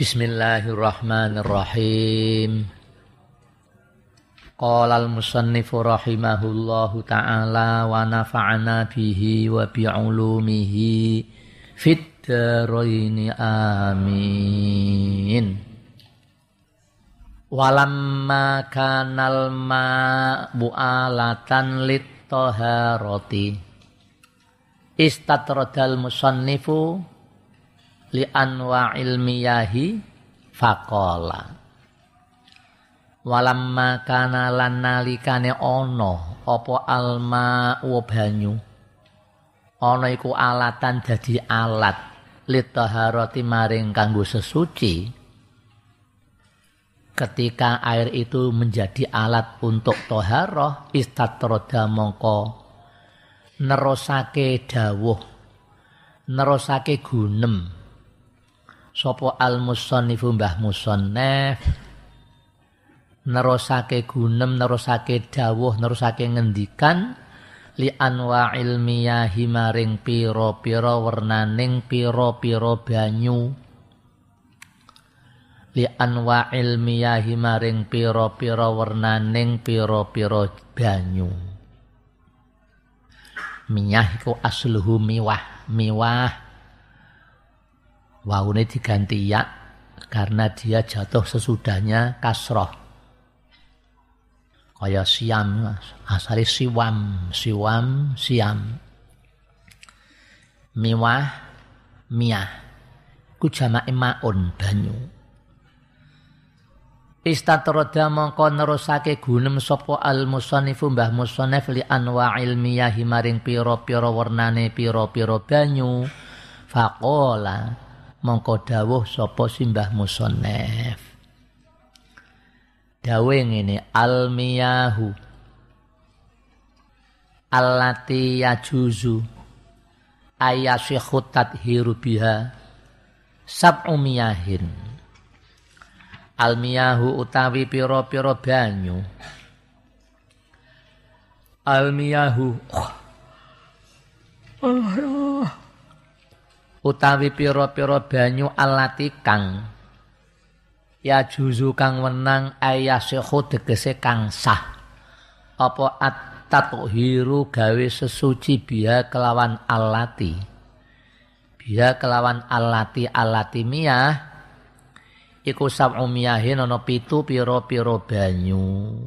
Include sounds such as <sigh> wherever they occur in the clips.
Bismillahirrahmanirrahim. Qala al-musannifu rahimahullahu ta'ala wa nafa'ana bihi wa bi'ulumihi fit daraini amin. Walamma kanal ma'bu alatan lit taharati istatradal musannifu li anwa ilmiyahi faqala. Walamma kana lan nalikane ana apa alma wa banyu? Iku alatan dadi alat litaharati maring kanggo sesuci. Ketika air itu menjadi alat untuk toharoh istatroda mongko nerosake dawuh nerosake gunem Sopo al musannifu mbah musannif nerusake gunem nerusake dawuh nerusake ngendikan li anwa ilmiyahi maring pira-pira wernaning pira-pira banyu. Li anwa ilmiyahi maring pira-pira wernaning pira-pira banyu. Minyah iku asluhu miwah miwah Wawune diganti ya karena dia jatuh sesudahnya kasroh. Kaya siam, asali siwam, siwam, siam. Miwah, miyah. Ku jamake maun banyu. Istatroda mongko nerusake gunem sapa al musannifu mbah musannif li anwa ilmiyah maring pira-pira warnane pira-pira banyu. Faqala mongko dawuh sapa simbah musannif dawe ngene almiyahu. Allati yajuzu ayasyihu tadhiru biha sab'u miyahin. Almiyahu utawi pira-pira banyu. Almiyahu. Oh, oh utawi pira-pira banyu alati kang ya juzu kang wenang ayasihu tegese kang sah. Apa at-tathiru gawe sesuci biya kelawan alati? Biya kelawan alati alati miyah? Iku sab'u miyahin ana pitu pira-pira banyu.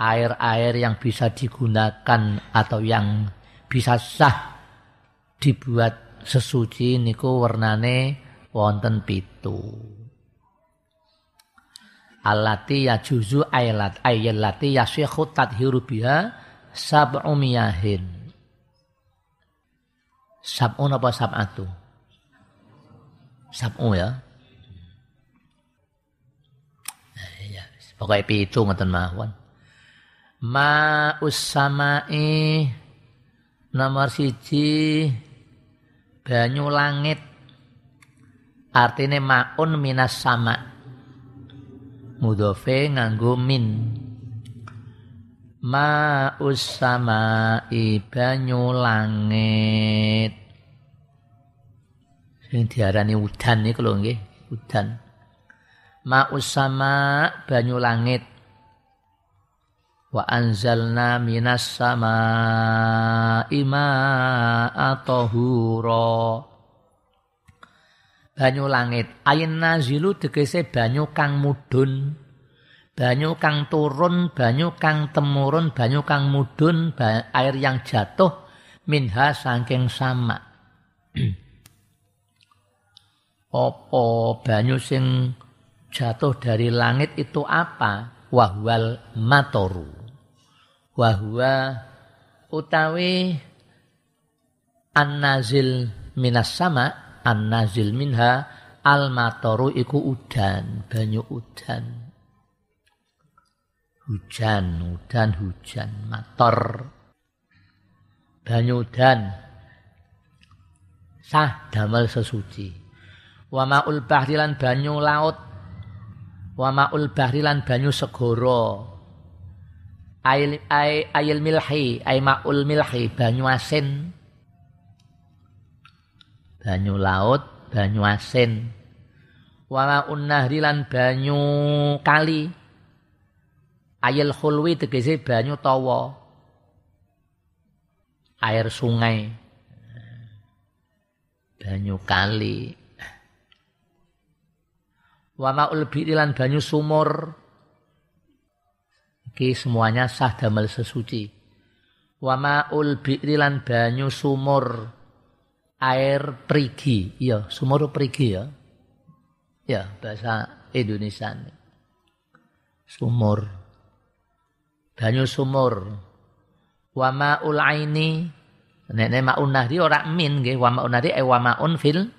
Air-air yang bisa digunakan atau yang bisa sah dibuat sesuci niku warnane wonten pitu. Alati ya juzu aylat ayyalati yasyikhu tadhiru biha sab'u miyahin. Sab'un apa sab'atu? Sab'u ya. Nah, ya. Pokoknya pitu ngoten mawon. Ma ussamai nomor siji banyu langit. Artine maun minas sama. Mudhofe nganggo min. Ma usama banyu langit. Sing diarani udan niku lho nggih udan. Ma usama banyu langit wa anzalna minas sama ima tahura. Banyu langit. Ayin nazilu tegese banyu kang mudun banyu kang turun banyu kang temurun banyu kang mudun air yang jatuh minha saking sama. <clears throat> Opo banyu sing jatuh dari langit itu apa? Wahwal matoru wahwa utawi an-nazil minas sama an-nazil minha al-matoru iku udan banyu udan. Hujan udan hujan mator. Banyu udan. Sah damel sesuci. Wa maul bahri banyu laut. Wa maul bahri banyu segara ail ay, ayil milhi ay maul milhi banyu asin. Banyu laut banyu asin. Wa nahri lan banyu kali. Ayel khulwi tegese banyu tawa. Air sungai. Banyu kali. Wa ma'ul lan banyu sumur iki semuanya sah damel sesuci. Wa ma'ul lan banyu sumur. Air perigi. Iya sumur perigi ya. Ya bahasa Indonesia sumur. Banyu sumur. Wa ma'ul aini. Nek ma'un nahri ora min nggih. Wa ma'un nahri e wa ma'un fil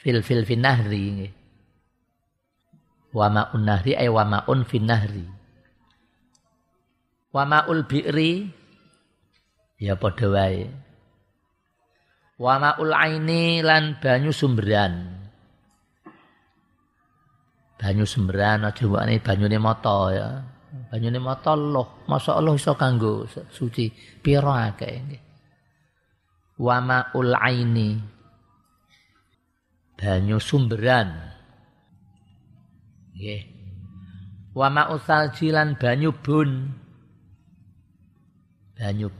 fil fil fin nahri nggih. Wa ma'un nahri ay wa ma'un fin nahri wa ma'ul bi'ri. Ya padha wae. Wa ma'ul aini lan banyu sumberan. Banyu sumberan aja mbokne banyune mata ya. Banyune mata loh. Masa Allah iso kanggo suci? Pira akeh wa ma'ul aini. Banyu sumberan. Nggih. Wa banyu bun. Banyu bun. Banyu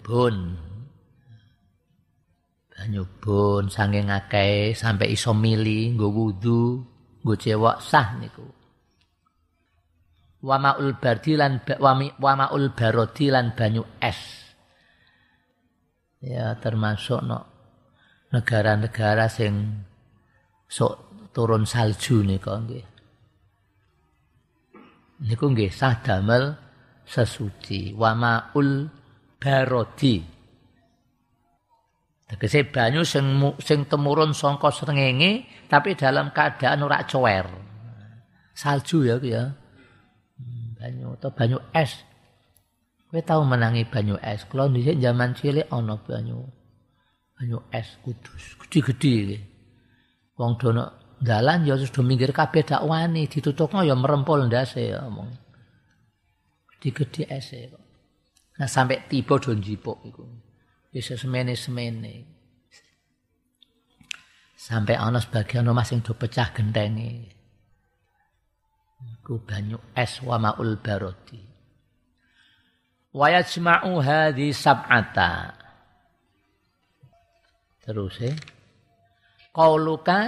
bun saking akeh sampai iso mili nggo wudu, nggo cewek sah niku. Wa ma'ul bardi lan wa ma'ul barodi lan banyu es. Ya termasuk no negara-negara sing sok turun salju nih nggih niku nggih sah damel sesuci wa maul barodi. Tegese banyu sing sing temurun sangka srengenge tapi dalam keadaan ora cuwer salju ya ya. Banyu atau banyu es. Kowe tau menangi banyu es? Kula dhisik zaman cilik ana banyu banyu es kudus gede-gede wong dono dalan ya sudah minggir kabeh dakwani ditutupno ya merempul ndase ya omong. Digede ese kok. Nah sampai tiba do njipuk iku. Wis semene-semene. Sampai ana sebagian omah sing do pecah gentenge. Iku banyu es wa maul barodi. Wa yajma'u hadhi sab'ata. Terus eh. Qauluka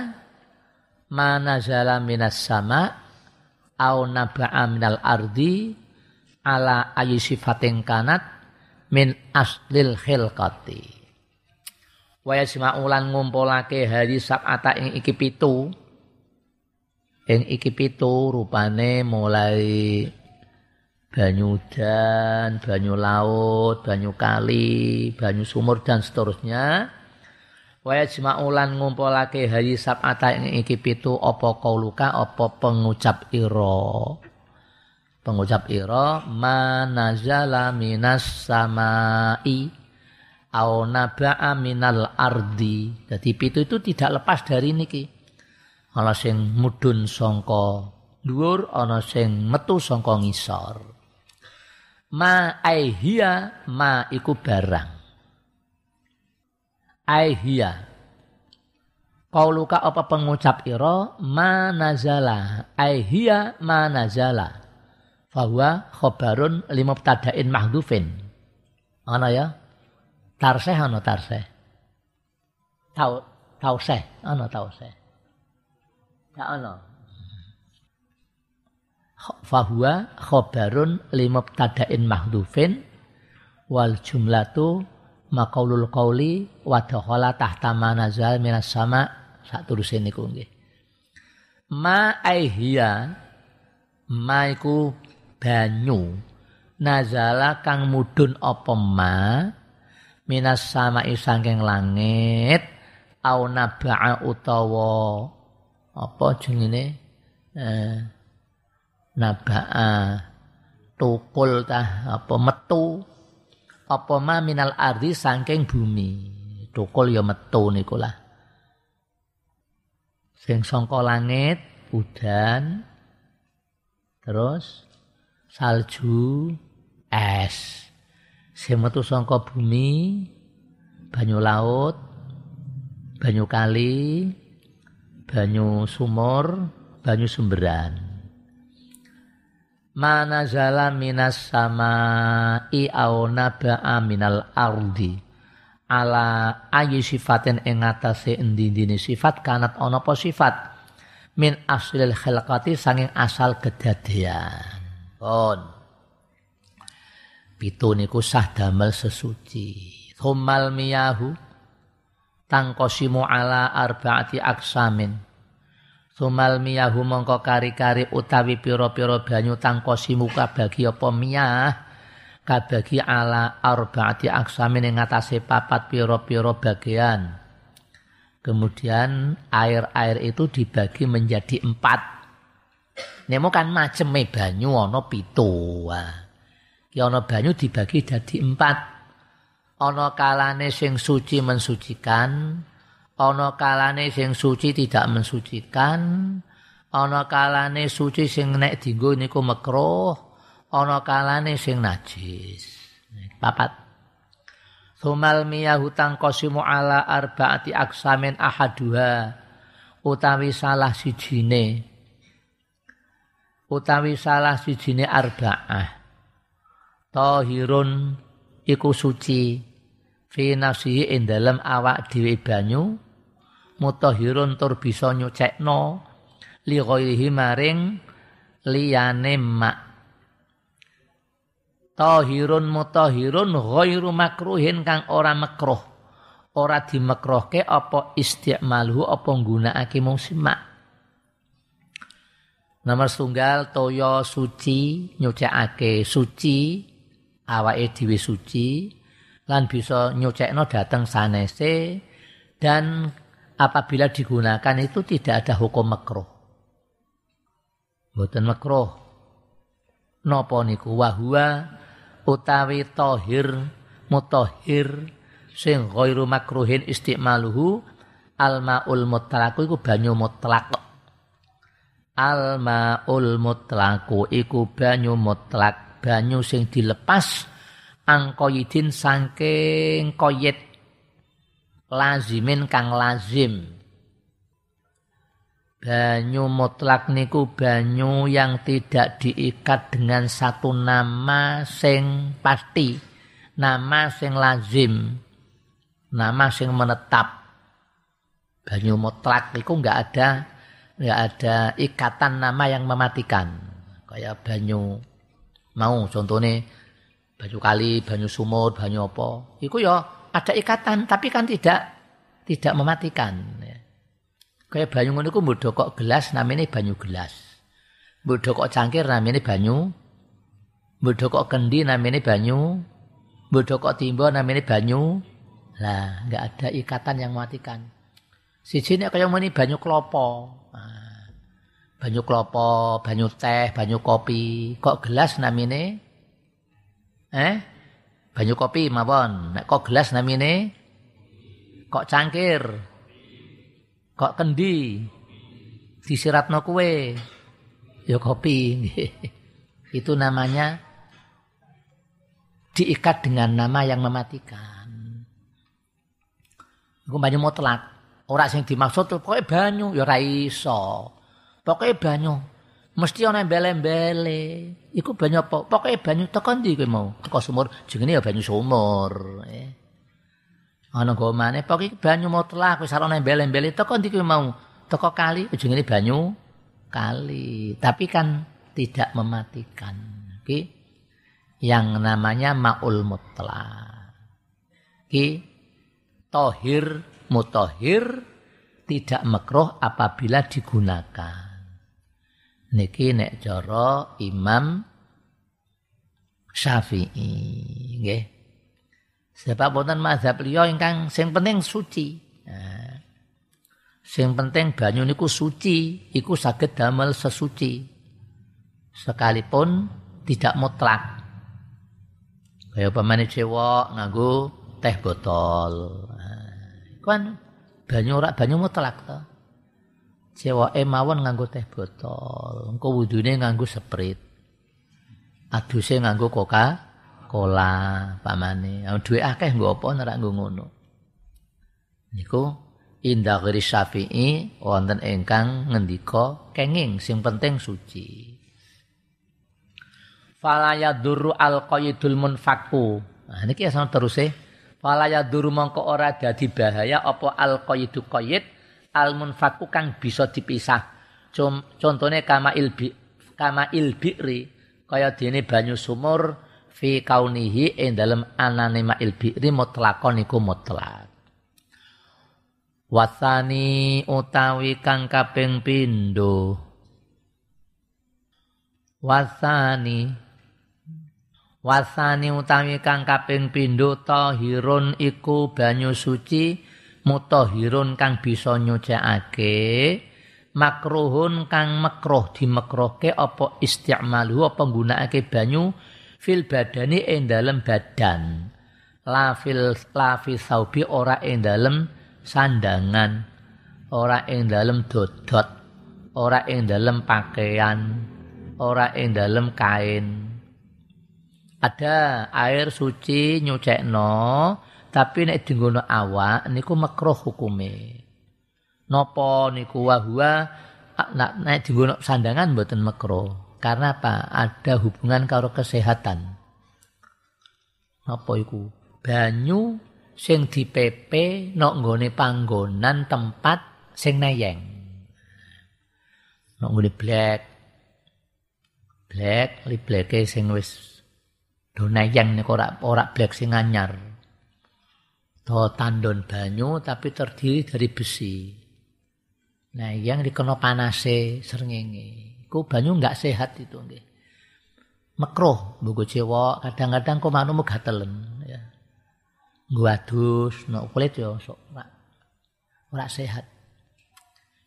mana zala minas sama au naba'a minal ardi ala ayi sifatin kanat min aslil khilqati. Wa yasma'ulan ngumpulake hari sab'ata ing iki pitu. Ing iki pitu rupane mulai banyu dan banyu laut, banyu kali, banyu sumur dan seterusnya. Wa yajma'ulan ngumpulake hari sab'ata ing iki pitu apa kauluka apa pengucap ira pengucap ira manazala minas samai au naba'a minal ardi. Jadi pitu itu tidak lepas dari niki. Ana sing mudun sangka dhuwur ana sing metu sangka ngisor. Ma aihia ma iku barang. Aihia Qauluka apa pengucap ira? Manazala aihia manazala bahwa khobarun limubtada'in mahdufin. Ana ya? Tarseh ana tarseh? Tau tauseh ana tauseh? Ya ana fahuwa khobarun limubtada'in mahdufin. Wal jumlatu maqaulul qauli wa dakhala tahta manazal minas sama. Sak terus niku nggih. Ma aihia ma iku banyu. Nazala kang mudun apa ma? Minas sama saking langit au naba'a utawa apa jenenge eh, naba'a tukul tah apa metu. Apa ma minal ardi saking bumi. Tukul ya metu niku lah. Sing sangka langit udan terus salju es. Sing metu sangka bumi banyu laut, banyu kali, banyu sumur, banyu sumberan. Mana zala minas sama i au naba'a minal ardi ala ayi sifatin ing atase endi-endine sifat kanat ana apa sifat min aslil khalqati sanging asal kedadian. Pun. Pitu niku sah damel sesuci. Thumal miyahu tangkosimu ala arbaati aksamin Sumal miyahu mongko kari-kari utawi piro-piro banyu tangkosimu kabagi apa miyah kabagi ala arbaati aksamin yang ngatasi papat piro-piro bagian. Kemudian air-air itu dibagi menjadi empat. Nemo kan macem banyu ono pitu. Ki ono banyu dibagi jadi empat. Ono kalane sing suci mensucikan, ana kalane sing suci tidak mensucikan ana kalane suci sing nek dienggo niku makruh ana kalane sing najis papat Sumal miyah hutang kosimu ala arbaati aksamin ahaduha utawi salah sijine utawi salah sijine arba'ah. Tahirun iku suci. Fi nafsihi ing dalem awak dhewe banyu. Mutahhirun tur bisa nyucekno li ghairihi maring liyane mak. Tahirun mutahhirun ghairu makruhin kang ora makruh. Ora dimekrohke apa istimaluhu apa nggunakake mung simak Nomor tunggal toyo suci nyucekake suci awake dhewe suci lan bisa nyucekno dateng sanese dan apabila digunakan itu tidak ada hukum makruh. Mboten makruh. Napa niku wahwa utawi tohir mutahhir sing ghairu makruhin istimaluhu almaul mutlaq iku banyu mutlak. Almaul mutlaku iku banyu mutlak, banyu sing dilepas angkoyidin saking koyit lazimin kang lazim. Banyu mutlak niku banyu yang tidak diikat dengan satu nama sing pasti, nama sing lazim, nama sing menetap. Banyu mutlak niku enggak ada enggak ada ikatan nama yang mematikan. Kayak banyu mau contohnya banyu kali, banyu sumur, banyu apa. Iku ya ada ikatan tapi kan tidak tidak mematikan ya. Kayak banyu ngono iku kok gelas namanya banyu gelas. kok cangkir namanya banyu. kok kendi namanya banyu. kok timbo namanya banyu. Lah, enggak ada ikatan yang mematikan. Siji nek kaya muni banyu klopo. Nah, banyu klopo, banyu teh, banyu kopi, kok gelas namanya eh? Banyu kopi mawon. Nek kok gelas namine? Kok cangkir? Kok kendi? Disiratno kue ya kopi. <laughs> Itu namanya diikat dengan nama yang mematikan. Iku banyu mutlak ora sing dimaksud pokoke banyu ya ora iso pokoke banyu mesti ana embel-embele. Iku banyu apa? Pokoke banyu teko ndi kowe mau? Teko sumur, jenenge ya banyu sumur. Eh. Ana go maneh pokoke banyu mutlak wis ana embel-embele teko ndi kowe mau? Teko kali jenenge banyu kali. Tapi kan tidak mematikan. Oke. Yang namanya maul mutlak. Oke. Tohir mutahhir tidak makruh apabila digunakan niki nek cara Imam Syafi'i nggih. Sebab wonten mazhab liya ingkang sing penting suci. Nah, sing penting banyu niku suci, iku saged damel sesuci. Sekalipun tidak mutlak. Kaya pemane cewek nganggo teh botol. Nah, kan banyu ora banyu mutlak to ceweke mawon nganggo teh botol, engko wudune nganggo sprit. Aduse nganggo coca cola pamane. Duwe akeh nggo apa nek nggo ngono. Niku indah ghairi syafi'i wonten ingkang ngendika kenging sing penting suci fala yadurru al qaidul munfaku nah niki asal terus e fala yadurru mongko ora dadi bahaya apa al qaidu qaid al munfaku kang bisa dipisah contohnya kama ilbi kama ilbi'ri kaya dene banyu sumur fi kaunihi ing dalem anane ma'il bi'ri mutlakon iku mutlak Wasani utawi kang kaping pindho. Wasani Wasani utawi kang kaping pindho tahirun iku banyu suci mutahirun kang bisa nyucikake makruhun kang makruh dimekrohke apa isti'malu apa nggunakake banyu fil badani ing dalem badan la fil la fi saubi ora ing dalem sandangan, ora ing dalem dodot, ora ing dalem pakaian, ora ing dalem kain. Ada air suci nyucekno, tapi nek dinggono awak niku makruh hukume. Napa niku wahwa nek nek dinggono sandangan mboten makruh. Karena apa? Ada hubungan karo kesehatan. Napa iku? Banyu sing dipepe nok nggone panggonan tempat sing neyeng. Nok nggone black. Black li bleke sing wis do neyeng nek ora black sing anyar. To tandon banyu tapi terdiri dari besi. Nah, yang dikena panase srengenge. Iku banyu enggak sehat itu nggih. Mekruh buku cewek kadang-kadang kok manumu gatelen ngwadus nek kulit ya sok ora ora sehat.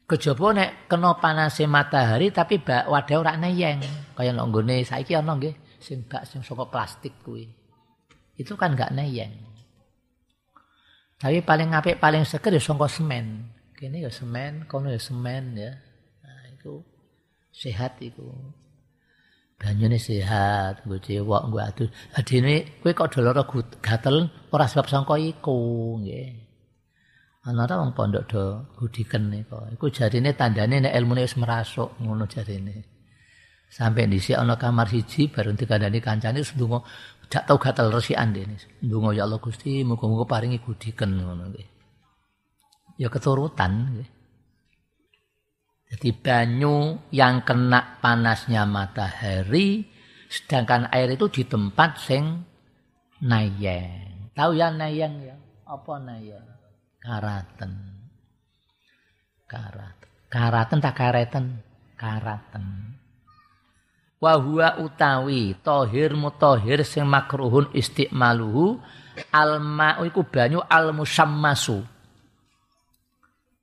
Kejaba nek kena panase matahari tapi wadah ora neyeng. Kaya nek nggone saiki ana nggih sing bak sing saka plastik kuwi. Itu kan enggak neyeng. Tapi paling apik paling seger ya saka semen. Kene ya semen, kono ya semen ya. Nah, itu sehat itu. banyune sehat, nggo cewek, nggo adus. Adine kowe kok doloro gatel ora sebab sangka iku, nggih. Ana wong pondok do gudiken kok. Iku jarine tandane nek ilmune wis merasuk ngono jarine. Sampai dhisik ana kamar siji baru dikandani kancane ndonga dak tau gatel resikan dene. Ndonga ya Allah Gusti muga-muga paringi gudiken ngono nggih. Ya keturutan nggih. Jadi banyu yang kena panasnya matahari, sedangkan air itu di tempat sing nayeng. Tahu ya nayeng ya? Apa nayeng? Karaten. Karaten. Karaten tak kareten? Karaten. Wahua utawi tohir mutohir sing makruhun istiqmaluhu alma'u iku banyu al musammasu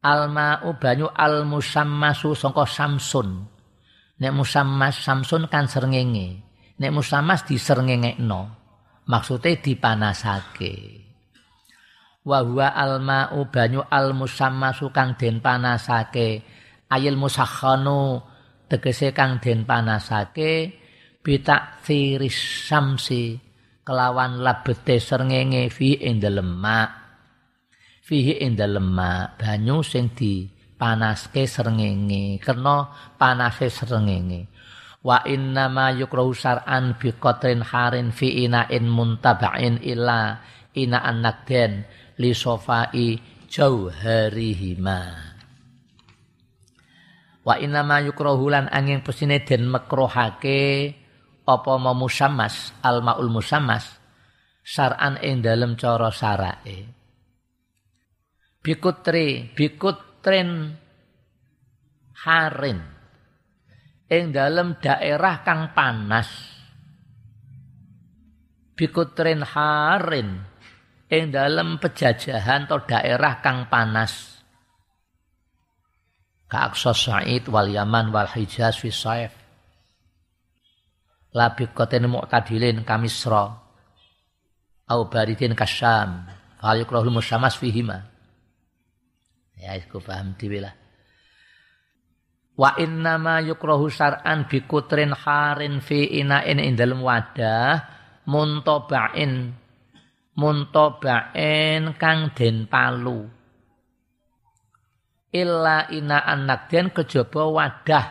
alma'u banyu al musammasu sangka samsun. Nek musammas samsun kan srengenge. Nek musammas disrengengekno. Maksude dipanasake. Wa huwa alma'u banyu al musammasu kang den panasake. Ayil musakhanu tegese kang den panasake bitak siris samsi kelawan labete srengenge fi ing dalem fihi ing banyu sing dipanaske srengenge kena panase srengenge. Wa inna ma yukrahu syar'an bi qatrin harin fi ina'in muntaba'in illa ina'an nakden li sofai jauharihima wa inna ma yukrahu lan angin pesine den makruhake apa mau musammas al maul musammas syar'an ing dalem cara syara'e bikutri bikutrin harin ing dalam daerah kang panas. Bikutrin harin ing dalam pejajahan atau daerah kang panas ka Aqsa Sa'id wal Yaman wal Hijaz fi Saif. La bikotin mu'tadilin kamisra au baridin kasyam fal yukrahul musyamas fihima. Ya iku paham dhewe lah. Wa inna ma yukrahu syar'an bi kutrin harin fi ina'in ing dalem wadah muntaba'in muntaba'in kang den palu. Illa ina anak den kejaba wadah.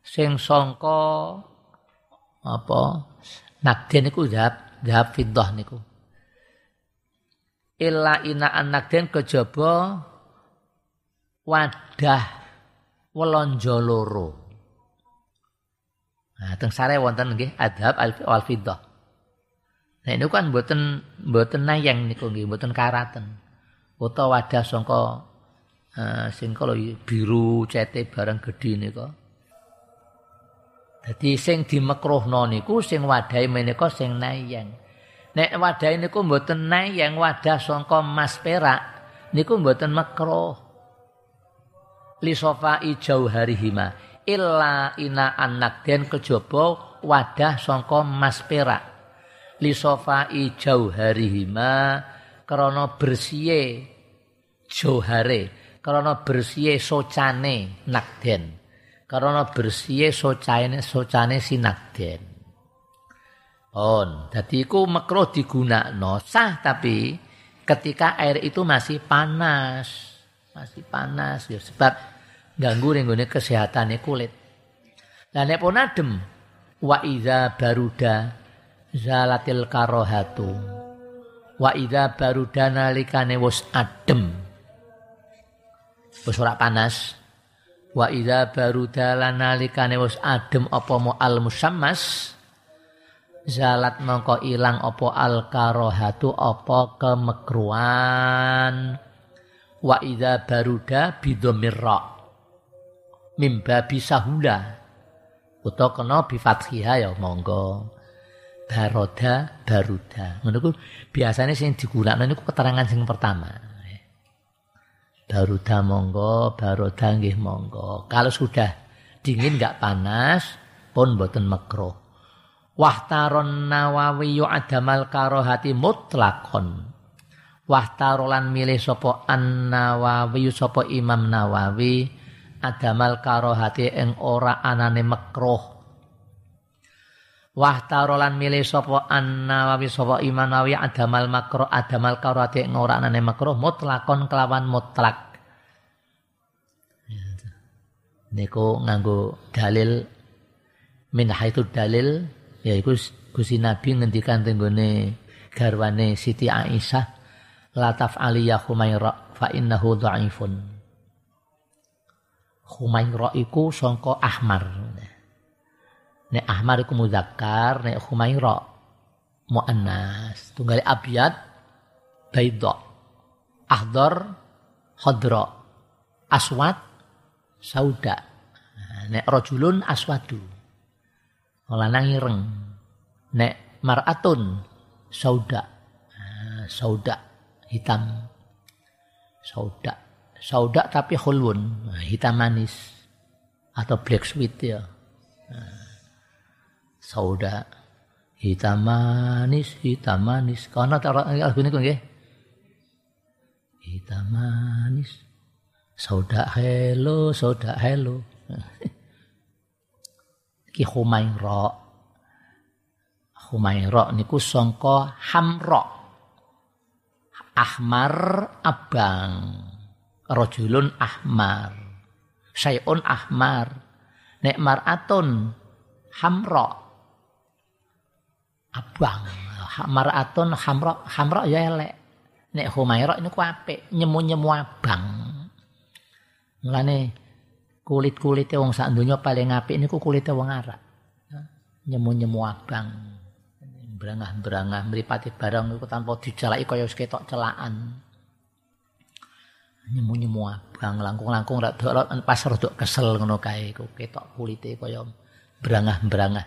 Sing sangka apa? Nakden niku zahab zahab fiddah niku. Illa ina anak den kejaba wadah welonjo loro. Nah teng sare wonten nggih adhab al fiddah. Nah ini kan mboten mboten nayang niku nggih mboten karaten. Utawa wadah sangka uh, sing kalau biru cete barang gedhe nika. Dadi sing dimekruhno niku sing wadahe menika sing nayang nek wadahe niku mboten nayang wadah sangka emas perak niku mboten makruh. Li sofai jauharihima illa ina anak den kejaba wadah sangka emas perak. Li sofai jauharihima krana bersihe johare karena bersih socane nakden. Karena bersih socane socane si nakden. On jadi iku makruh digunakno sah tapi ketika air itu masih panas masih panas ya sebab ganggu ringgone kesehatannya kulit. Dan nek pun adem wa iza baruda zalatil karohatu wa iza baruda nalikane wis adem wis ora panas. Wa idza baruda lanalikane wis adem apa mu al musammas zalat mongko ilang apa al karohatu apa kemekruan. Wa idza baruda bidomir ra mimba bisahula utawa kena bi ya monggo. Baroda baruda. Ngono ku biasane sing digunakno niku keterangan sing pertama Baruda monggo, baroda nggih monggo. Kalau sudah dingin nggak panas pun boten makruh. Wahtaron Nawawi adamal karohati mutlakon. Wahtarolan milih sopo an Nawawi sopo Imam Nawawi adamal karohati eng ora anane makruh. Wahtarolan milih sopo an Nawawi sopo Imam Nawawi adamal makruh adamal karohati eng ora anane makruh mutlakon kelawan mutlak. Niku nganggo dalil min haitsu dalil yaiku Gusti Nabi ngendikan tenggone garwane Siti Aisyah lataf aliyah Humaira fa innahu dhaifun. Humaira iku sangka ahmar nek ahmar iku muzakkar nek Humaira muannas tunggal abyad baydha ahdar khadra aswad sauda. Nek rojulun aswadu. Lanang ireng. Nek maratun sauda. Sauda hitam. Sauda. Sauda tapi khulwun, hitam manis atau black sweet ya. Sauda hitam manis, hitam manis. Karena lagu ini nggih. Hitam manis, Sauda hello, sauda hello. <laughs> Ki Humaira. Humaira niku sangka Hamra. Ahmar abang. Rajulun ahmar. Sayun ahmar. Nek maratun hamra. Abang. Maratun hamra, hamra ya elek. Nek Humaira niku apik, nyemu-nyemu abang. Mulane kulit-kulite wong sak donya paling apik niku kulite wong Arab. Nyemu-nyemu abang. Berangah-berangah mripate barang niku tanpa dijalaki kaya wis celaan. Nyemu-nyemu abang langkung-langkung rak pas rada kesel ngono iku ketok kulite kaya berangah-berangah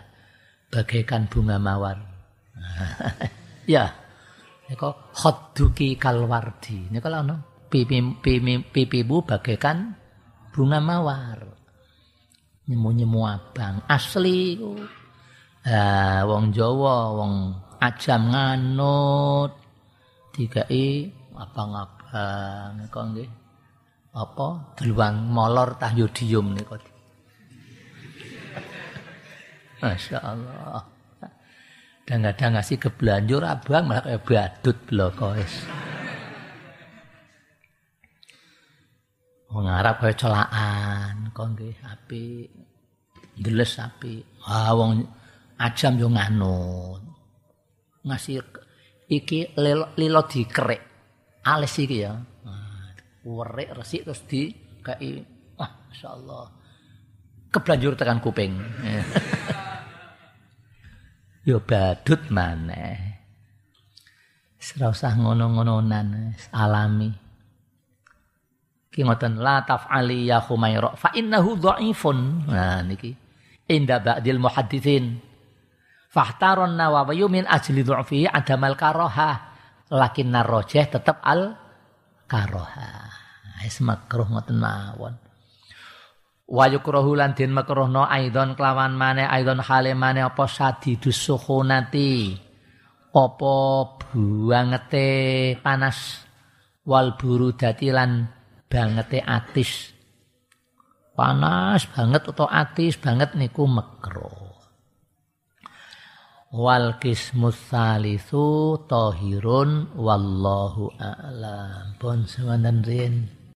bagaikan bunga mawar. <laughs> ya. Niku khadduki kalwardi. Niku lho pipi pipi pipimu bagaikan bunga mawar. Nyemu-nyemu abang asli Ah, wong Jawa, wong ajam nganut dikai abang-abang kok nggih. Apa deluang molor tahyudium niku. <laughs> Masya Allah. Dan kadang ngasih kebelanjur abang malah kayak badut blokos. Wong Arab kaya celaan, kok nggih apik. Ndeles apik. Ah wong ajam yo nganut. Ngasih iki lilo, lilo dikerek. Alis iki ya. Nah, Werik resik terus di kai ah masyaallah. Keblanjur tekan kuping. <laughs> yo badut maneh. Ora usah ngono-ngononan, alami. Ki ngoten la taf'ali ya Khumaira fa innahu dhaifun. Nah niki inda ba'dil muhadditsin. Fahtaron Nawawi min ajli dhu'fihi adamal karoha. Lakin narojeh tetap al karoha. Wis makruh ngoten mawon. Wa yukrahu lan den makruhno aidon kelawan maneh aidon hale maneh apa sadidus sukhunati. Apa buangete panas wal burudati lan bangete atis. Panas banget atau atis banget niku makruh. Wal kismus salisu tohirun wallahu a'lam. Pun semanten